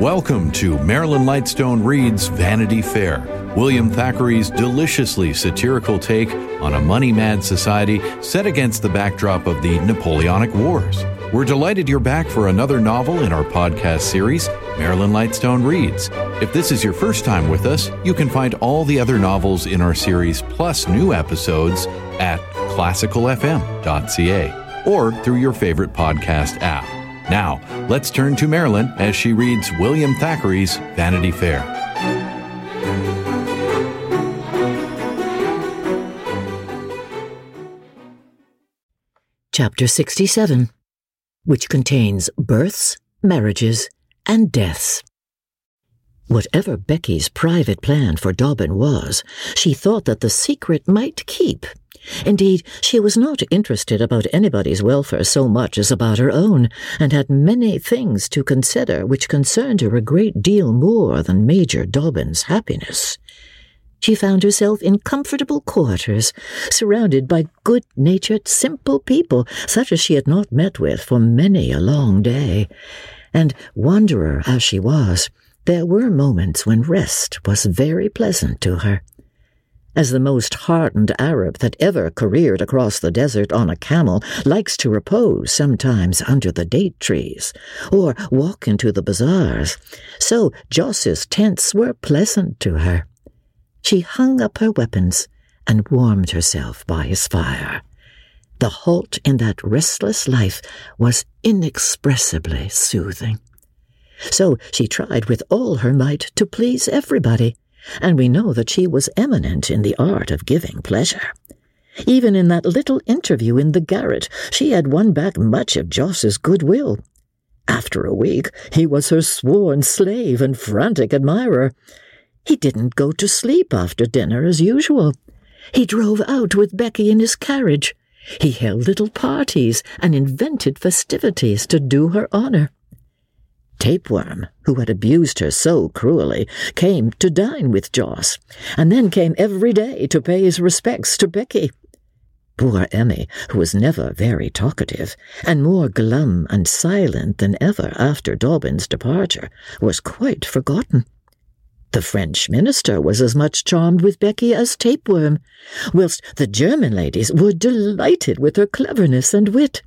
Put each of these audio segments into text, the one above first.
Welcome to Marilyn Lightstone Reads Vanity Fair, William Thackeray's deliciously satirical take on a money mad society set against the backdrop of the Napoleonic Wars. We're delighted you're back for another novel in our podcast series, Marilyn Lightstone Reads. If this is your first time with us, you can find all the other novels in our series plus new episodes at classicalfm.ca or through your favorite podcast app. Now, let's turn to Marilyn as she reads William Thackeray's Vanity Fair. Chapter 67, which contains births, marriages, and deaths. Whatever Becky's private plan for Dobbin was, she thought that the secret might keep Indeed, she was not interested about anybody's welfare so much as about her own, and had many things to consider which concerned her a great deal more than Major Dobbin's happiness. She found herself in comfortable quarters, surrounded by good natured, simple people, such as she had not met with for many a long day. And, wanderer as she was, there were moments when rest was very pleasant to her as the most hardened Arab that ever careered across the desert on a camel likes to repose sometimes under the date trees, or walk into the bazaars, so Jos's tents were pleasant to her. She hung up her weapons and warmed herself by his fire. The halt in that restless life was inexpressibly soothing. So she tried with all her might to please everybody and we know that she was eminent in the art of giving pleasure. Even in that little interview in the garret, she had won back much of Jos's goodwill. After a week, he was her sworn slave and frantic admirer. He didn't go to sleep after dinner as usual. He drove out with Becky in his carriage. He held little parties and invented festivities to do her honor. Tapeworm, who had abused her so cruelly, came to dine with Jos, and then came every day to pay his respects to Becky. Poor Emmy, who was never very talkative, and more glum and silent than ever after Dobbin's departure, was quite forgotten. The French minister was as much charmed with Becky as Tapeworm, whilst the German ladies were delighted with her cleverness and wit.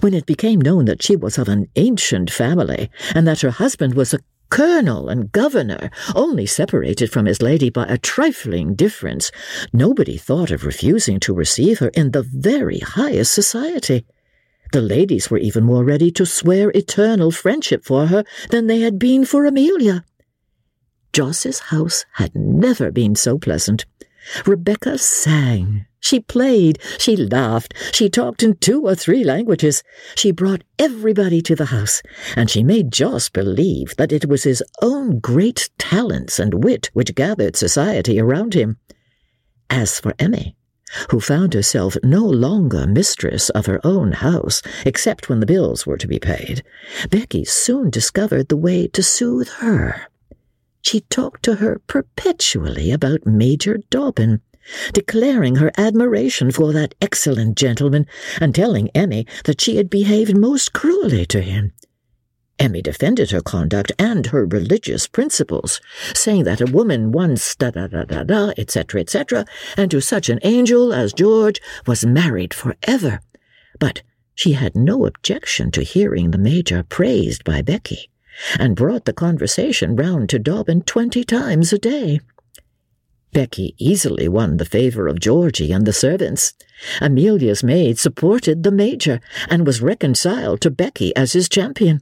When it became known that she was of an ancient family, and that her husband was a colonel and governor, only separated from his lady by a trifling difference, nobody thought of refusing to receive her in the very highest society. The ladies were even more ready to swear eternal friendship for her than they had been for Amelia. Jos's house had never been so pleasant. Rebecca sang, she played, she laughed, she talked in two or three languages. She brought everybody to the house, and she made Jos believe that it was his own great talents and wit which gathered society around him. As for Emmy, who found herself no longer mistress of her own house, except when the bills were to be paid, Becky soon discovered the way to soothe her. She talked to her perpetually about Major Dobbin declaring her admiration for that excellent gentleman and telling Emmy that she had behaved most cruelly to him. Emmy defended her conduct and her religious principles, saying that a woman once da da da da da, etc., etc., and to such an angel as George was married forever. But she had no objection to hearing the Major praised by Becky, and brought the conversation round to Dobbin twenty times a day. Becky easily won the favor of Georgy and the servants. Amelia's maid supported the Major and was reconciled to Becky as his champion.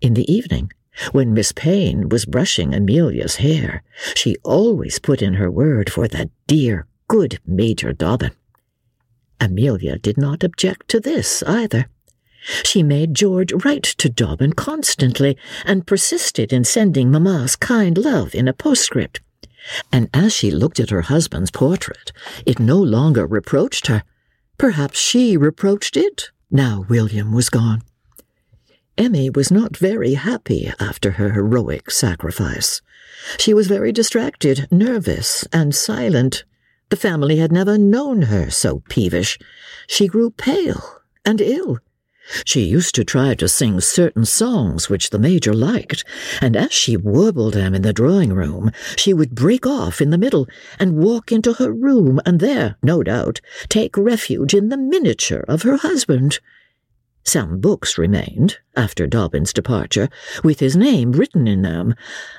In the evening, when Miss Payne was brushing Amelia's hair, she always put in her word for that dear, good Major Dobbin. Amelia did not object to this either. She made George write to Dobbin constantly and persisted in sending Mamma's kind love in a postscript. And as she looked at her husband's portrait, it no longer reproached her. Perhaps she reproached it, now William was gone. Emmy was not very happy after her heroic sacrifice. She was very distracted, nervous, and silent. The family had never known her so peevish. She grew pale and ill. She used to try to sing certain songs which the Major liked, and as she warbled them in the drawing room, she would break off in the middle and walk into her room, and there, no doubt, take refuge in the miniature of her husband. Some books remained, after Dobbin's departure, with his name written in them,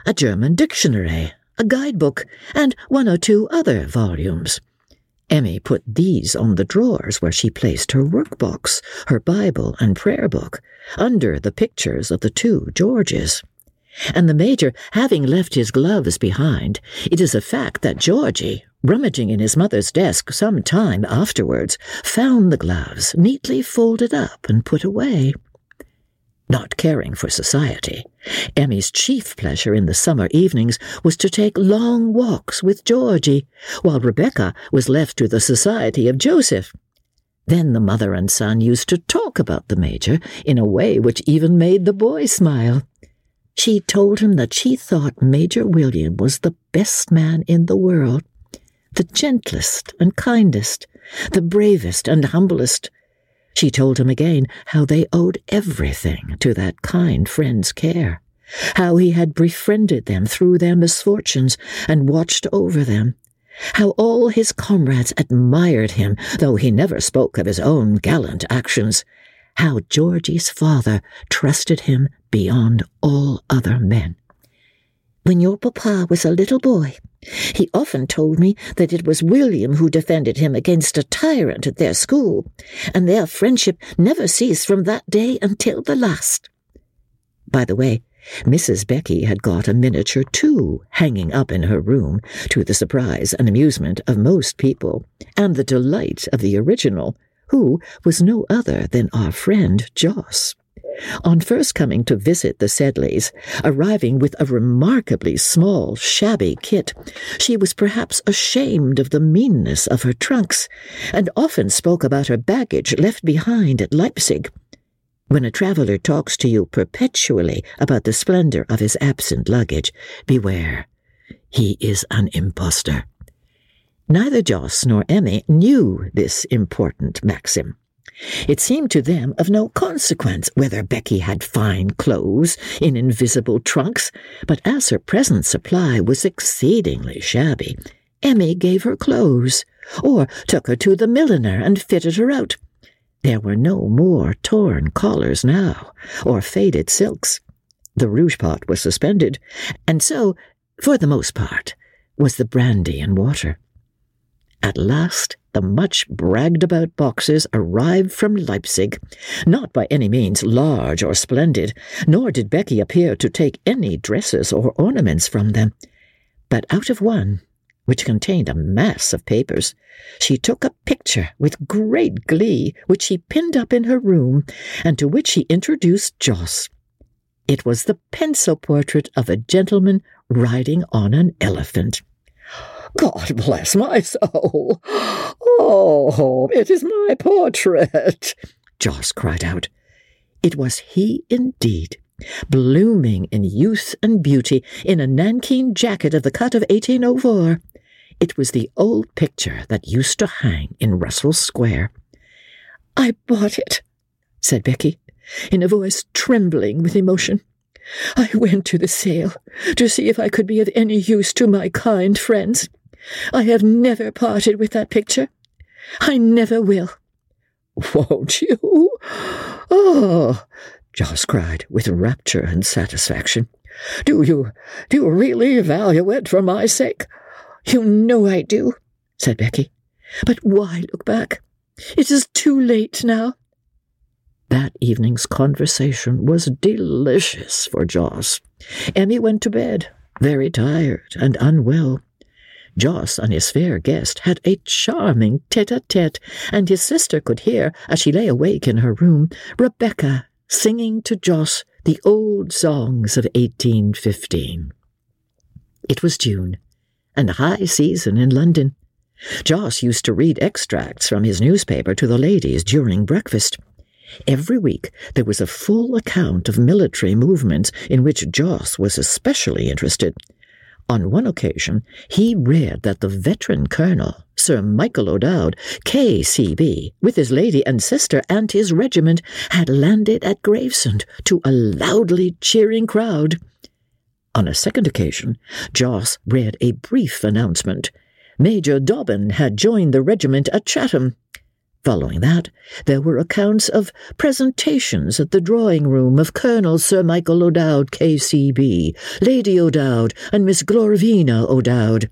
a German dictionary, a guidebook, and one or two other volumes. Emmy put these on the drawers where she placed her workbox, her Bible and prayer book, under the pictures of the two Georges. And the Major, having left his gloves behind, it is a fact that Georgy, rummaging in his mother's desk some time afterwards, found the gloves neatly folded up and put away not caring for society. Emmy's chief pleasure in the summer evenings was to take long walks with Georgy, while Rebecca was left to the society of Joseph. Then the mother and son used to talk about the Major in a way which even made the boy smile. She told him that she thought Major William was the best man in the world, the gentlest and kindest, the bravest and humblest, she told him again how they owed everything to that kind friend's care, how he had befriended them through their misfortunes and watched over them, how all his comrades admired him, though he never spoke of his own gallant actions, how Georgy's father trusted him beyond all other men. When your papa was a little boy, he often told me that it was William who defended him against a tyrant at their school, and their friendship never ceased from that day until the last. By the way, Mrs. Becky had got a miniature too, hanging up in her room, to the surprise and amusement of most people, and the delight of the original, who was no other than our friend Jos. On first coming to visit the Sedleys, arriving with a remarkably small, shabby kit, she was perhaps ashamed of the meanness of her trunks, and often spoke about her baggage left behind at Leipzig. When a traveller talks to you perpetually about the splendour of his absent luggage, beware. He is an impostor. Neither Jos nor Emmy knew this important maxim. It seemed to them of no consequence whether Becky had fine clothes in invisible trunks, but as her present supply was exceedingly shabby, Emmy gave her clothes, or took her to the milliner and fitted her out. There were no more torn collars now, or faded silks. The rouge pot was suspended, and so, for the most part, was the brandy and water. At last, the much bragged about boxes arrived from Leipzig, not by any means large or splendid, nor did Becky appear to take any dresses or ornaments from them. But out of one, which contained a mass of papers, she took a picture with great glee, which she pinned up in her room, and to which she introduced Jos. It was the pencil portrait of a gentleman riding on an elephant. God bless my soul! Oh, it is my portrait! Jos cried out. It was he indeed, blooming in youth and beauty, in a nankeen jacket of the cut of 1804. It was the old picture that used to hang in Russell Square. I bought it, said Becky, in a voice trembling with emotion. I went to the sale to see if I could be of any use to my kind friends. I have never parted with that picture. I never will. Won't you? Oh, Jos cried with rapture and satisfaction. Do you, do you really value it for my sake? You know I do, said Becky. But why look back? It is too late now. That evening's conversation was delicious for Jos. Emmy went to bed, very tired and unwell. Jos and his fair guest had a charming tete-a-tete, and his sister could hear, as she lay awake in her room, Rebecca singing to Jos the old songs of 1815. It was June, and high season in London. Jos used to read extracts from his newspaper to the ladies during breakfast. Every week there was a full account of military movements in which Jos was especially interested. On one occasion, he read that the veteran colonel, Sir Michael O'Dowd, KCB, with his lady and sister and his regiment, had landed at Gravesend to a loudly cheering crowd. On a second occasion, Jos read a brief announcement. Major Dobbin had joined the regiment at Chatham. Following that, there were accounts of presentations at the drawing room of Colonel Sir Michael O'Dowd, KCB, Lady O'Dowd, and Miss Glorvina O'Dowd.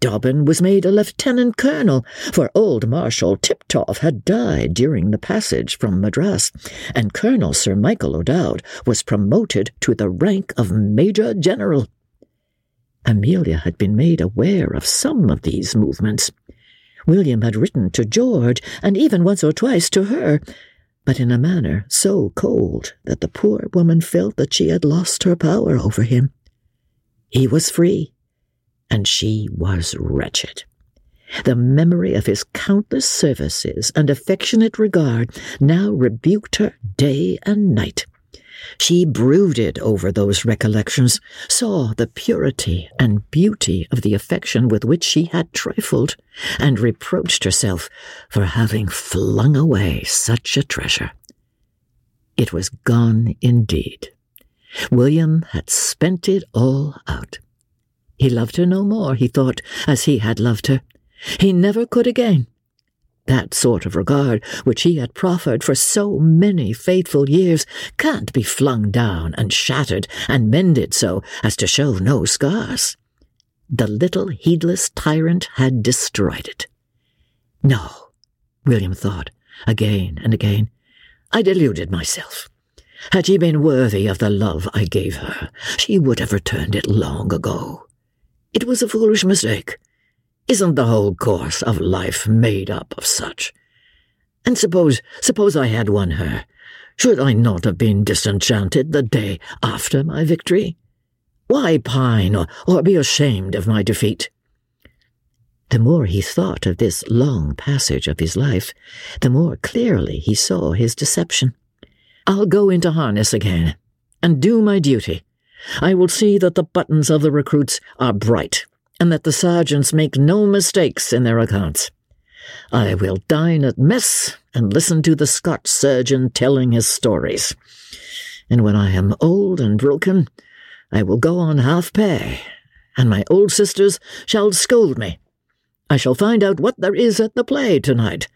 Dobbin was made a lieutenant colonel, for old Marshal Tiptoff had died during the passage from Madras, and Colonel Sir Michael O'Dowd was promoted to the rank of Major General. Amelia had been made aware of some of these movements. William had written to George, and even once or twice to her, but in a manner so cold that the poor woman felt that she had lost her power over him. He was free, and she was wretched. The memory of his countless services and affectionate regard now rebuked her day and night. She brooded over those recollections, saw the purity and beauty of the affection with which she had trifled, and reproached herself for having flung away such a treasure. It was gone indeed. William had spent it all out. He loved her no more, he thought, as he had loved her. He never could again. That sort of regard which he had proffered for so many faithful years can't be flung down and shattered and mended so as to show no scars. The little heedless tyrant had destroyed it. No, William thought, again and again. I deluded myself. Had she been worthy of the love I gave her, she would have returned it long ago. It was a foolish mistake. Isn't the whole course of life made up of such? And suppose, suppose I had won her, should I not have been disenchanted the day after my victory? Why pine or, or be ashamed of my defeat? The more he thought of this long passage of his life, the more clearly he saw his deception. I'll go into harness again, and do my duty. I will see that the buttons of the recruits are bright and that the sergeants make no mistakes in their accounts. I will dine at mess and listen to the Scotch surgeon telling his stories. And when I am old and broken, I will go on half pay, and my old sisters shall scold me. I shall find out what there is at the play tonight.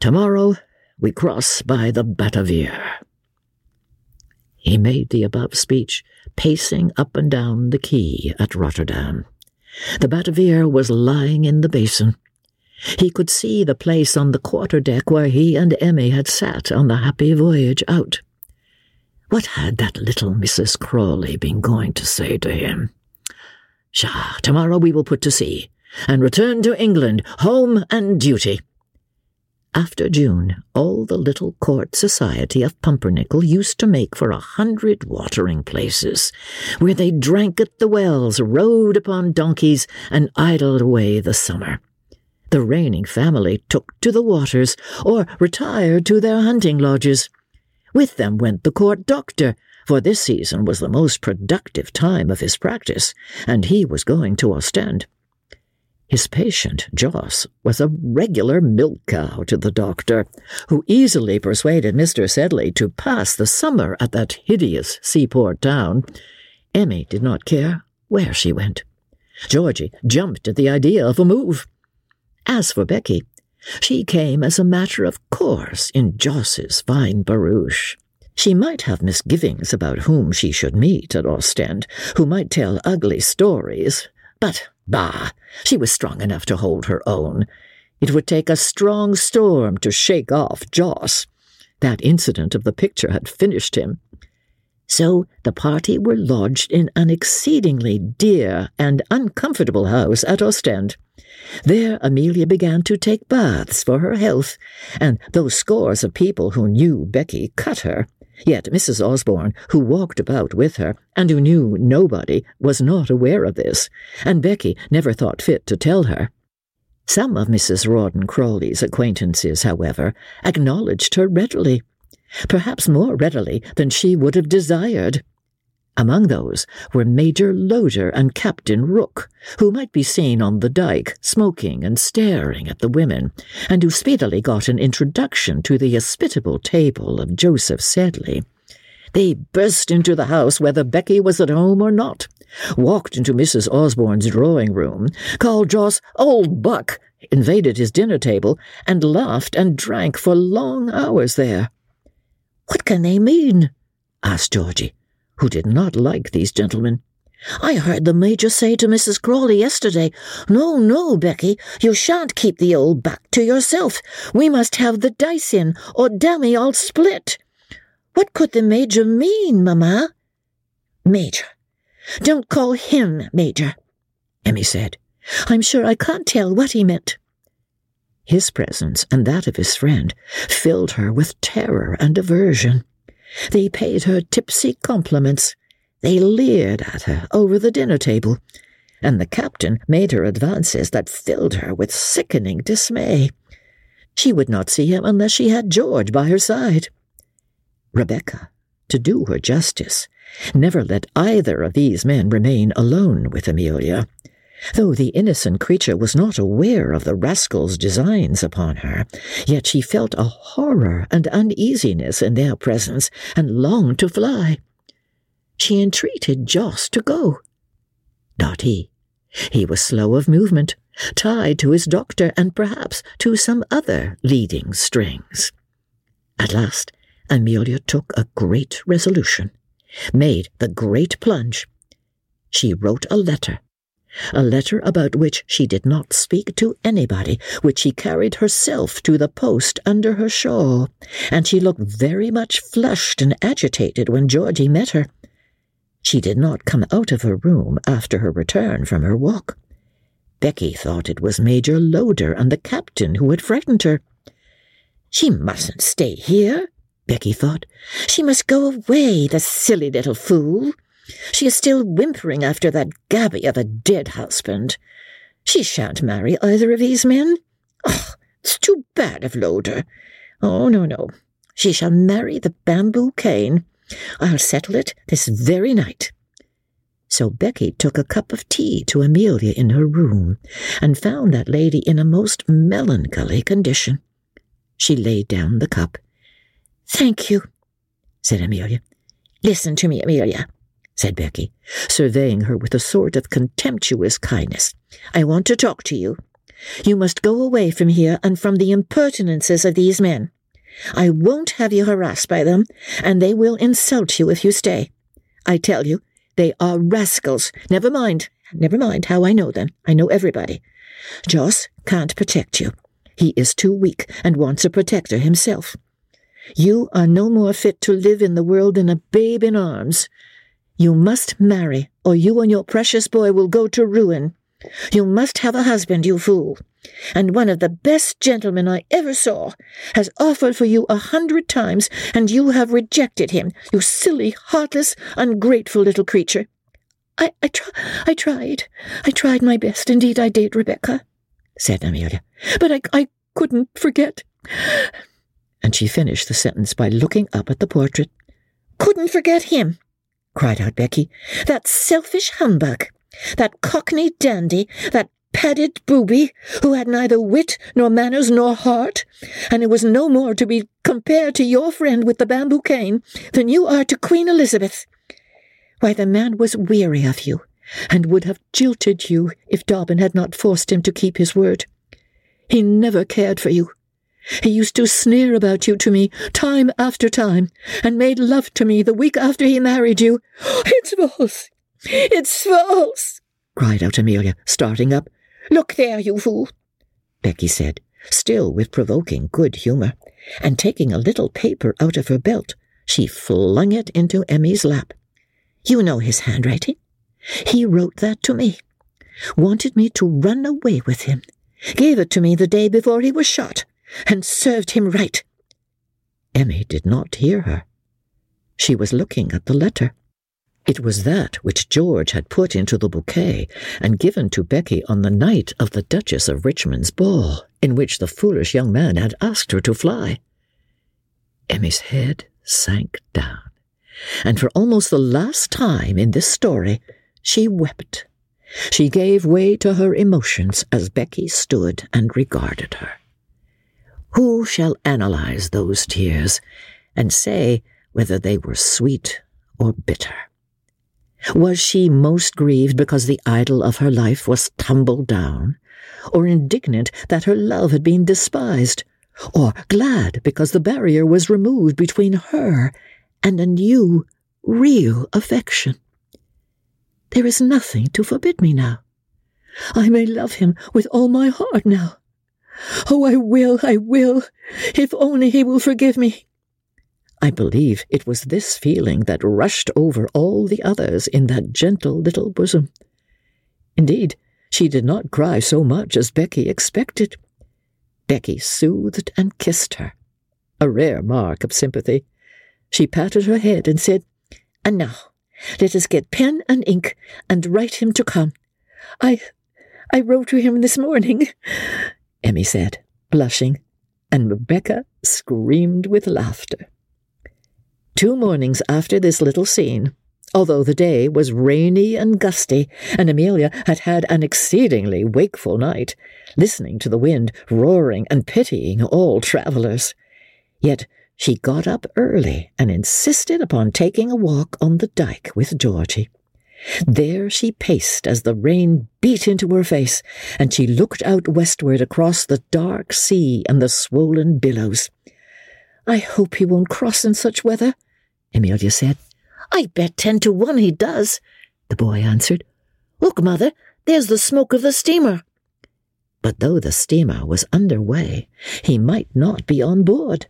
Tomorrow we cross by the Batavia. He made the above speech, pacing up and down the quay at Rotterdam. The Batavia was lying in the basin. He could see the place on the quarter deck where he and Emmy had sat on the happy voyage out. What had that little Mrs. Crawley been going to say to him? Pshaw, tomorrow we will put to sea, and return to England, home and duty. After June, all the little court society of Pumpernickel used to make for a hundred watering places, where they drank at the wells, rode upon donkeys, and idled away the summer. The reigning family took to the waters, or retired to their hunting lodges. With them went the court doctor, for this season was the most productive time of his practice, and he was going to Ostend. His patient, Jos, was a regular milk cow to the doctor, who easily persuaded Mr. Sedley to pass the summer at that hideous seaport town. Emmy did not care where she went. Georgy jumped at the idea of a move. As for Becky, she came as a matter of course in Jos's fine barouche. She might have misgivings about whom she should meet at Ostend, who might tell ugly stories, but Bah! She was strong enough to hold her own. It would take a strong storm to shake off Jos. That incident of the picture had finished him. So the party were lodged in an exceedingly dear and uncomfortable house at Ostend. There Amelia began to take baths for her health, and those scores of people who knew Becky cut her. Yet Mrs. Osborne, who walked about with her, and who knew nobody, was not aware of this, and Becky never thought fit to tell her. Some of Mrs. Rawdon Crawley's acquaintances, however, acknowledged her readily, perhaps more readily than she would have desired. Among those were Major Loder and Captain Rook, who might be seen on the dike, smoking and staring at the women, and who speedily got an introduction to the hospitable table of Joseph Sedley. They burst into the house whether Becky was at home or not, walked into Mrs. Osborne's drawing room, called Jos old Buck, invaded his dinner table, and laughed and drank for long hours there. What can they mean? asked Georgy who did not like these gentlemen. I heard the Major say to Mrs. Crawley yesterday, No, no, Becky, you shan't keep the old back to yourself. We must have the dice in, or dammy I'll split. What could the Major mean, Mamma? Major. Don't call him Major, Emmy said. I'm sure I can't tell what he meant. His presence and that of his friend filled her with terror and aversion. They paid her tipsy compliments. They leered at her over the dinner table, and the captain made her advances that filled her with sickening dismay. She would not see him unless she had George by her side. Rebecca, to do her justice, never let either of these men remain alone with Amelia. Though the innocent creature was not aware of the rascal's designs upon her, yet she felt a horror and uneasiness in their presence, and longed to fly. She entreated Jos to go. Not he. He was slow of movement, tied to his doctor and perhaps to some other leading strings. At last, Amelia took a great resolution, made the great plunge. She wrote a letter a letter about which she did not speak to anybody, which she carried herself to the post under her shawl, and she looked very much flushed and agitated when Georgy met her. She did not come out of her room after her return from her walk. Becky thought it was Major Loder and the captain who had frightened her. She mustn't stay here, Becky thought. She must go away, the silly little fool. She is still whimpering after that gaby of a dead husband. She shan't marry either of these men. Oh, it's too bad of Loder. Oh, no, no. She shall marry the bamboo cane. I'll settle it this very night. So Becky took a cup of tea to Amelia in her room, and found that lady in a most melancholy condition. She laid down the cup. Thank you, said Amelia. Listen to me, Amelia said Becky, surveying her with a sort of contemptuous kindness. I want to talk to you. You must go away from here and from the impertinences of these men. I won't have you harassed by them, and they will insult you if you stay. I tell you, they are rascals. Never mind, never mind how I know them. I know everybody. Jos can't protect you. He is too weak and wants a protector himself. You are no more fit to live in the world than a babe in arms. You must marry, or you and your precious boy will go to ruin. You must have a husband, you fool. And one of the best gentlemen I ever saw has offered for you a hundred times, and you have rejected him, you silly, heartless, ungrateful little creature. I, I, tr- I tried. I tried my best. Indeed, I did, Rebecca, said Amelia. But I, I couldn't forget. And she finished the sentence by looking up at the portrait. Couldn't forget him cried out Becky. That selfish humbug! That cockney dandy! That padded booby, who had neither wit nor manners nor heart, and who was no more to be compared to your friend with the bamboo cane than you are to Queen Elizabeth. Why, the man was weary of you, and would have jilted you if Dobbin had not forced him to keep his word. He never cared for you, he used to sneer about you to me time after time, and made love to me the week after he married you. It's false! It's false! cried out Amelia, starting up. Look there, you fool! Becky said, still with provoking good humour, and taking a little paper out of her belt, she flung it into Emmy's lap. You know his handwriting. He wrote that to me. Wanted me to run away with him. Gave it to me the day before he was shot and served him right. Emmy did not hear her. She was looking at the letter. It was that which George had put into the bouquet and given to Becky on the night of the Duchess of Richmond's ball, in which the foolish young man had asked her to fly. Emmy's head sank down, and for almost the last time in this story, she wept. She gave way to her emotions as Becky stood and regarded her. Who shall analyze those tears and say whether they were sweet or bitter? Was she most grieved because the idol of her life was tumbled down, or indignant that her love had been despised, or glad because the barrier was removed between her and a new, real affection? There is nothing to forbid me now. I may love him with all my heart now. Oh, I will, I will, if only he will forgive me. I believe it was this feeling that rushed over all the others in that gentle little bosom. Indeed, she did not cry so much as Becky expected. Becky soothed and kissed her, a rare mark of sympathy. She patted her head and said, And now, let us get pen and ink and write him to come. I I wrote to him this morning. Emmy said, blushing, and Rebecca screamed with laughter. Two mornings after this little scene, although the day was rainy and gusty, and Amelia had had an exceedingly wakeful night, listening to the wind roaring and pitying all travellers, yet she got up early and insisted upon taking a walk on the dyke with Georgy. There she paced as the rain beat into her face, and she looked out westward across the dark sea and the swollen billows. I hope he won't cross in such weather, Amelia said. I bet ten to one he does, the boy answered. Look, mother, there's the smoke of the steamer. But though the steamer was under way, he might not be on board.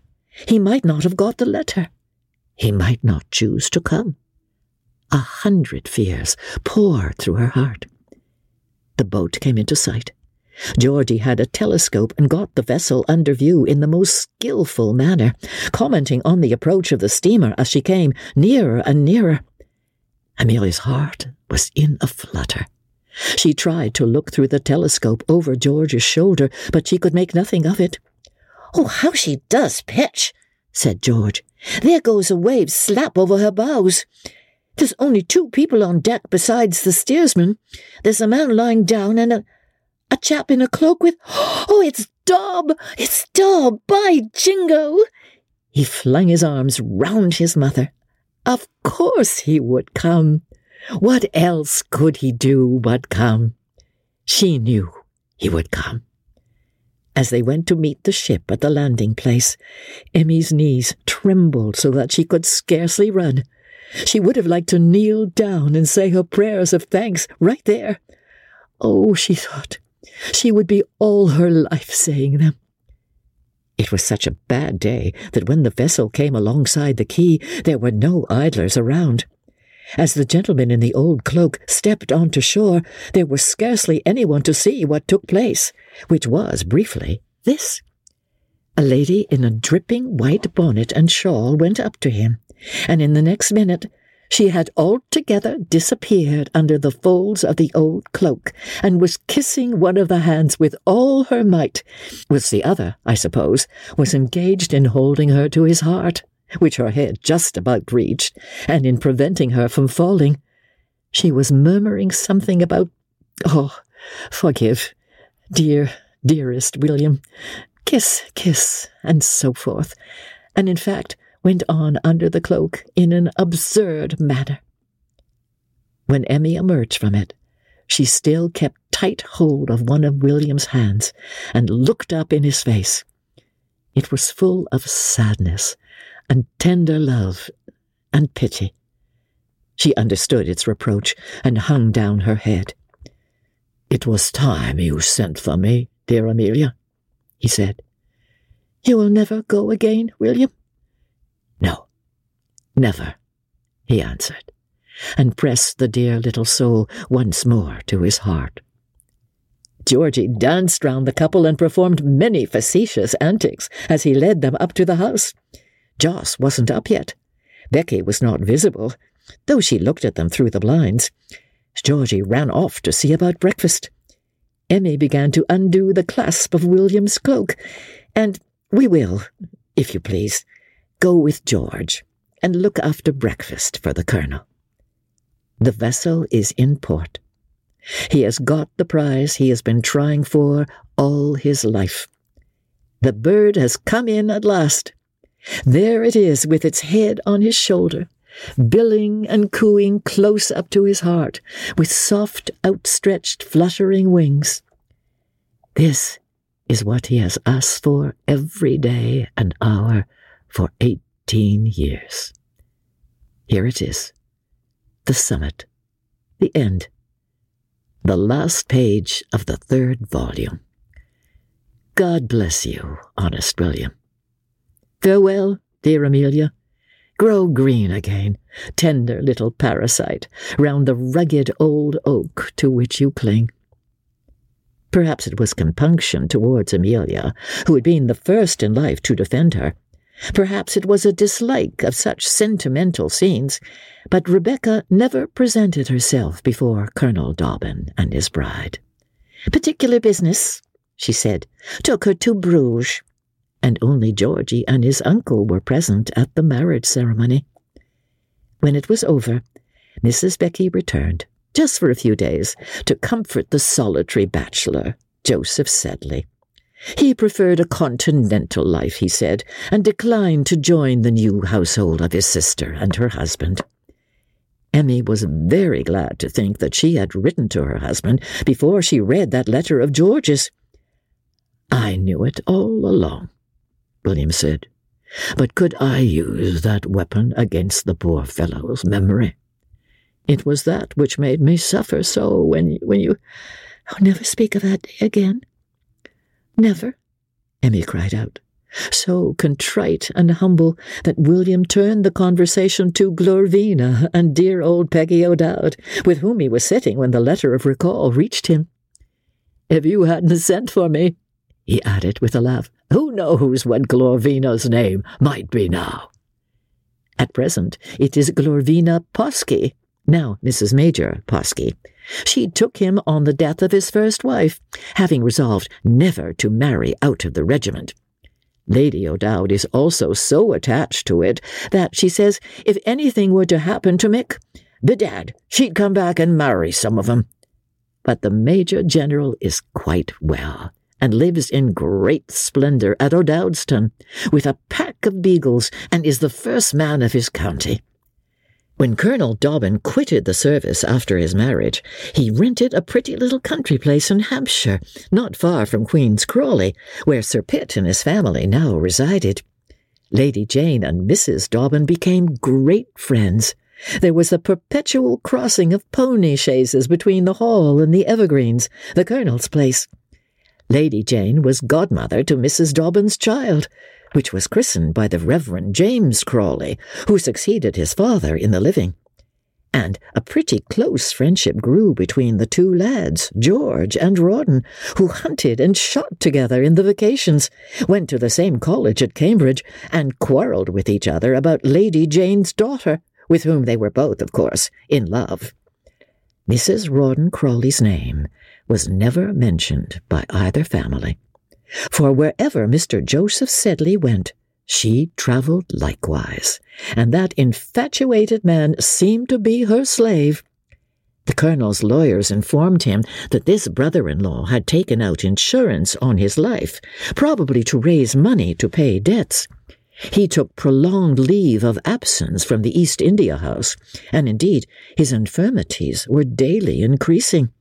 He might not have got the letter. He might not choose to come. A hundred fears poured through her heart. The boat came into sight. Georgy had a telescope and got the vessel under view in the most skilful manner, commenting on the approach of the steamer as she came nearer and nearer. Amelia's heart was in a flutter. She tried to look through the telescope over George's shoulder, but she could make nothing of it. Oh, how she does pitch, said George. There goes a wave slap over her bows. There's only two people on deck besides the steersman. There's a man lying down and a, a chap in a cloak with. Oh, it's Dob! It's Dob! By Jingo! He flung his arms round his mother. Of course he would come. What else could he do but come? She knew he would come. As they went to meet the ship at the landing place, Emmy's knees trembled so that she could scarcely run. She would have liked to kneel down and say her prayers of thanks right there. Oh, she thought, she would be all her life saying them. It was such a bad day that when the vessel came alongside the quay, there were no idlers around. As the gentleman in the old cloak stepped onto shore, there was scarcely anyone to see what took place, which was, briefly, this. A lady in a dripping white bonnet and shawl went up to him, and in the next minute she had altogether disappeared under the folds of the old cloak, and was kissing one of the hands with all her might, whilst the other, I suppose, was engaged in holding her to his heart which her head just about reached, and in preventing her from falling. She was murmuring something about, Oh, forgive, dear, dearest William, kiss, kiss, and so forth, and in fact went on under the cloak in an absurd manner. When Emmy emerged from it, she still kept tight hold of one of William's hands and looked up in his face. It was full of sadness and tender love and pity. She understood its reproach and hung down her head. It was time you sent for me, dear Amelia, he said. You will never go again, William? Never, he answered, and pressed the dear little soul once more to his heart. Georgy danced round the couple and performed many facetious antics as he led them up to the house. Jos wasn't up yet. Becky was not visible, though she looked at them through the blinds. Georgy ran off to see about breakfast. Emmy began to undo the clasp of William's cloak, and we will, if you please, go with George, and look after breakfast for the colonel. The vessel is in port. He has got the prize he has been trying for all his life. The bird has come in at last. There it is with its head on his shoulder, billing and cooing close up to his heart, with soft, outstretched, fluttering wings. This is what he has asked for every day and hour for eighteen years. Here it is, the summit, the end, the last page of the third volume. God bless you, honest William. Farewell, dear Amelia. Grow green again, tender little parasite, round the rugged old oak to which you cling. Perhaps it was compunction towards Amelia, who had been the first in life to defend her. Perhaps it was a dislike of such sentimental scenes, but Rebecca never presented herself before Colonel Dobbin and his bride. Particular business, she said, took her to Bruges and only Georgy and his uncle were present at the marriage ceremony. When it was over, Mrs. Becky returned, just for a few days, to comfort the solitary bachelor, Joseph Sedley. He preferred a continental life, he said, and declined to join the new household of his sister and her husband. Emmy was very glad to think that she had written to her husband before she read that letter of George's. I knew it all along, William said. But could I use that weapon against the poor fellow's memory? It was that which made me suffer so when, when you... Oh, never speak of that day again. Never, Emmy cried out, so contrite and humble that William turned the conversation to Glorvina and dear old Peggy O'Dowd, with whom he was sitting when the letter of recall reached him. If you hadn't sent for me, he added with a laugh. Who knows what Glorvina's name might be now? At present, it is Glorvina Posky, now Mrs. Major Posky. She took him on the death of his first wife, having resolved never to marry out of the regiment. Lady O'Dowd is also so attached to it that she says if anything were to happen to Mick, bedad, she'd come back and marry some of 'em. But the Major General is quite well and lives in great splendour at O'Dowdstown, with a pack of beagles, and is the first man of his county. When Colonel Dobbin quitted the service after his marriage, he rented a pretty little country place in Hampshire, not far from Queen's Crawley, where Sir Pitt and his family now resided. Lady Jane and Mrs. Dobbin became great friends. There was a perpetual crossing of pony chaises between the Hall and the Evergreens, the Colonel's place. Lady Jane was godmother to Mrs. Dobbin's child, which was christened by the Reverend James Crawley, who succeeded his father in the living. And a pretty close friendship grew between the two lads, George and Rawdon, who hunted and shot together in the vacations, went to the same college at Cambridge, and quarrelled with each other about Lady Jane's daughter, with whom they were both, of course, in love. Mrs. Rawdon Crawley's name was never mentioned by either family, for wherever Mr. Joseph Sedley went, she travelled likewise, and that infatuated man seemed to be her slave. The colonel's lawyers informed him that this brother in law had taken out insurance on his life, probably to raise money to pay debts. He took prolonged leave of absence from the East India House, and indeed his infirmities were daily increasing.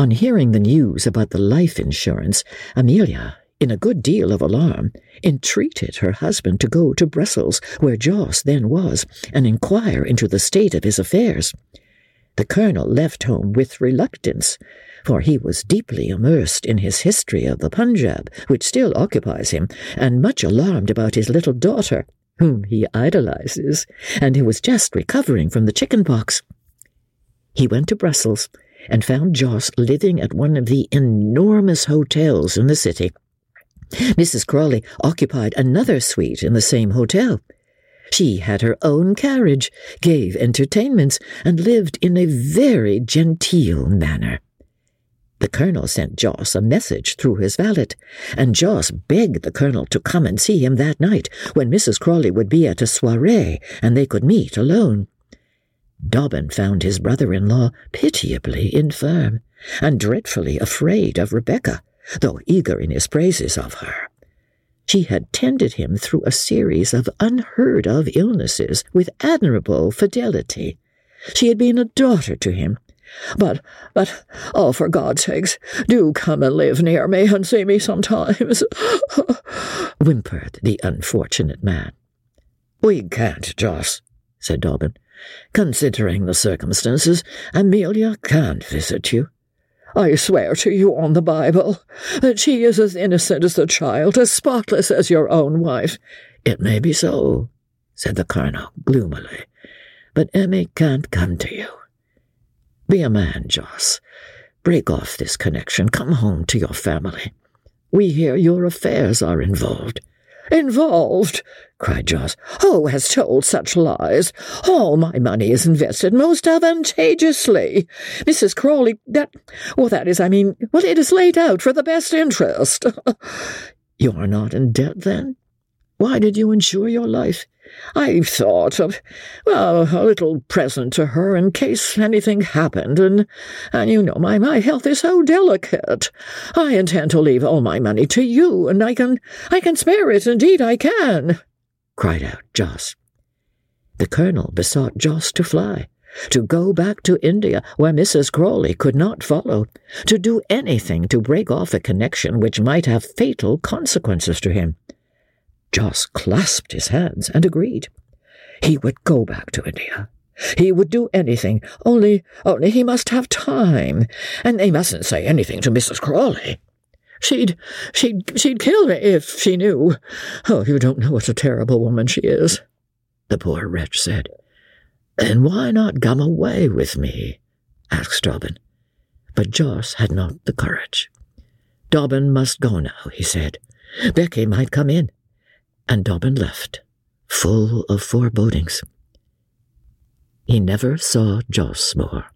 On hearing the news about the life insurance, Amelia, in a good deal of alarm, entreated her husband to go to Brussels, where Jos then was, and inquire into the state of his affairs. The colonel left home with reluctance, for he was deeply immersed in his history of the Punjab, which still occupies him, and much alarmed about his little daughter, whom he idolizes, and who was just recovering from the chicken pox. He went to Brussels and found Jos living at one of the enormous hotels in the city. Mrs. Crawley occupied another suite in the same hotel. She had her own carriage, gave entertainments, and lived in a very genteel manner. The colonel sent Jos a message through his valet, and Jos begged the colonel to come and see him that night when Mrs. Crawley would be at a soiree and they could meet alone. Dobbin found his brother-in-law pitiably infirm and dreadfully afraid of Rebecca, though eager in his praises of her. She had tended him through a series of unheard of illnesses with admirable fidelity. She had been a daughter to him, but, but, oh, for God's sakes, do come and live near me and see me sometimes, whimpered the unfortunate man. We can't, Jos, said Dobbin. Considering the circumstances, Amelia can't visit you. I swear to you on the Bible that she is as innocent as the child, as spotless as your own wife. It may be so, said the colonel gloomily, but Emmy can't come to you. Be a man, Jos. Break off this connection. Come home to your family. We hear your affairs are involved. Involved? cried Jos. Who has told such lies? All my money is invested most advantageously. Mrs. Crawley, that, well, that is, I mean, well, it is laid out for the best interest. you are not in debt, then? Why did you insure your life? I thought of, well, a little present to her in case anything happened, and, and you know my, my health is so delicate. I intend to leave all my money to you, and I can, I can spare it, indeed I can, cried out Jos. The colonel besought Jos to fly, to go back to India where Mrs. Crawley could not follow, to do anything to break off a connection which might have fatal consequences to him. Jos clasped his hands and agreed. He would go back to India. He would do anything, only, only he must have time, and they mustn't say anything to Mrs. Crawley. She'd, she'd, she'd kill me if she knew. Oh, you don't know what a terrible woman she is, the poor wretch said. Then why not come away with me? asked Dobbin. But Jos had not the courage. Dobbin must go now, he said. Becky might come in and Dobbin left, full of forebodings. He never saw Jos more.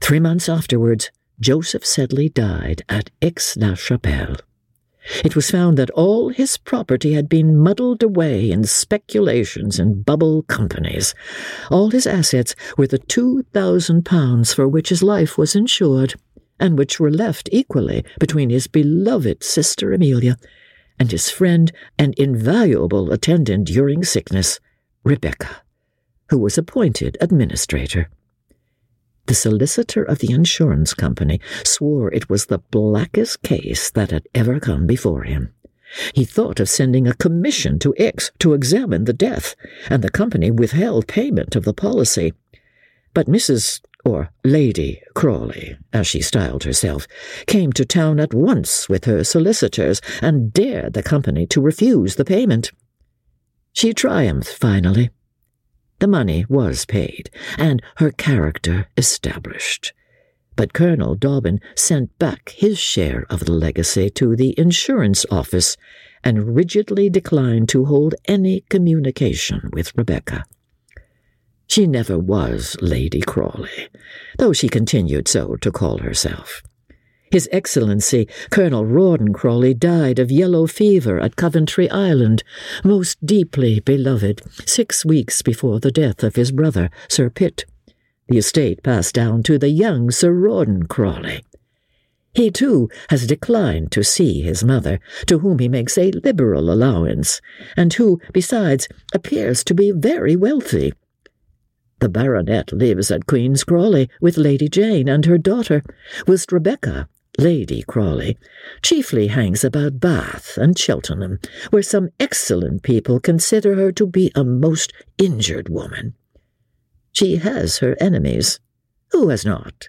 Three months afterwards, Joseph Sedley died at Aix-la-Chapelle. It was found that all his property had been muddled away in speculations and bubble companies. All his assets were the two thousand pounds for which his life was insured, and which were left equally between his beloved sister Amelia and his friend and invaluable attendant during sickness, Rebecca, who was appointed administrator. The solicitor of the insurance company swore it was the blackest case that had ever come before him. He thought of sending a commission to Aix to examine the death, and the company withheld payment of the policy. But Mrs or Lady Crawley, as she styled herself, came to town at once with her solicitors and dared the company to refuse the payment. She triumphed finally. The money was paid, and her character established. But Colonel Dobbin sent back his share of the legacy to the insurance office and rigidly declined to hold any communication with Rebecca. She never was Lady Crawley, though she continued so to call herself. His Excellency Colonel Rawdon Crawley died of yellow fever at Coventry Island, most deeply beloved, six weeks before the death of his brother, Sir Pitt. The estate passed down to the young Sir Rawdon Crawley. He, too, has declined to see his mother, to whom he makes a liberal allowance, and who, besides, appears to be very wealthy. The baronet lives at Queen's Crawley with Lady Jane and her daughter, whilst Rebecca, Lady Crawley, chiefly hangs about Bath and Cheltenham, where some excellent people consider her to be a most injured woman. She has her enemies. Who has not?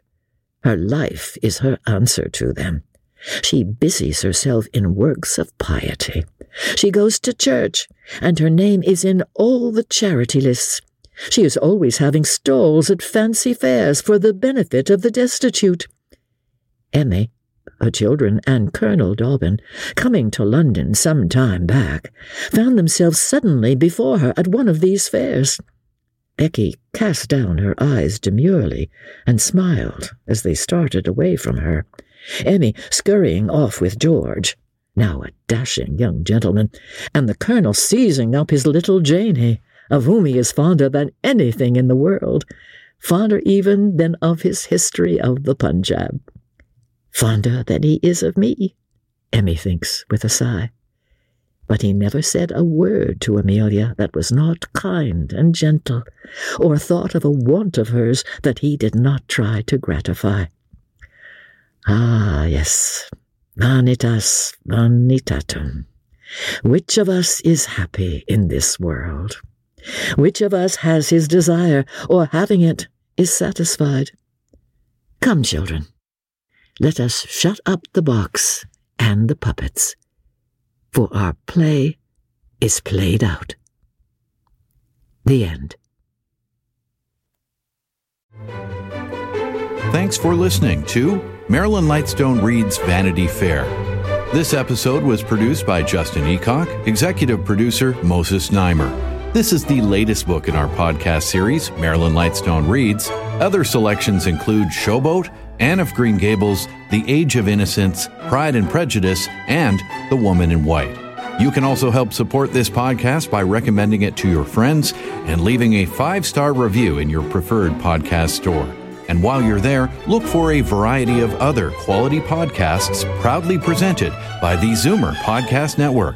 Her life is her answer to them. She busies herself in works of piety. She goes to church, and her name is in all the charity lists. She is always having stalls at fancy fairs for the benefit of the destitute. Emmy, her children, and Colonel Dobbin, coming to London some time back, found themselves suddenly before her at one of these fairs. Becky cast down her eyes demurely and smiled as they started away from her. Emmy scurrying off with George, now a dashing young gentleman, and the colonel seizing up his little Janey, of whom he is fonder than anything in the world, fonder even than of his history of the Punjab. Fonder than he is of me, Emmy thinks with a sigh. But he never said a word to Amelia that was not kind and gentle, or thought of a want of hers that he did not try to gratify. Ah, yes, vanitas vanitatum. Which of us is happy in this world? Which of us has his desire, or having it, is satisfied? Come, children, let us shut up the box and the puppets, for our play is played out. The end. Thanks for listening to Marilyn Lightstone Reads Vanity Fair. This episode was produced by Justin Eacock, executive producer Moses Znaimer. This is the latest book in our podcast series, Marilyn Lightstone Reads. Other selections include Showboat, Anne of Green Gables, The Age of Innocence, Pride and Prejudice, and The Woman in White. You can also help support this podcast by recommending it to your friends and leaving a five star review in your preferred podcast store. And while you're there, look for a variety of other quality podcasts proudly presented by the Zoomer Podcast Network.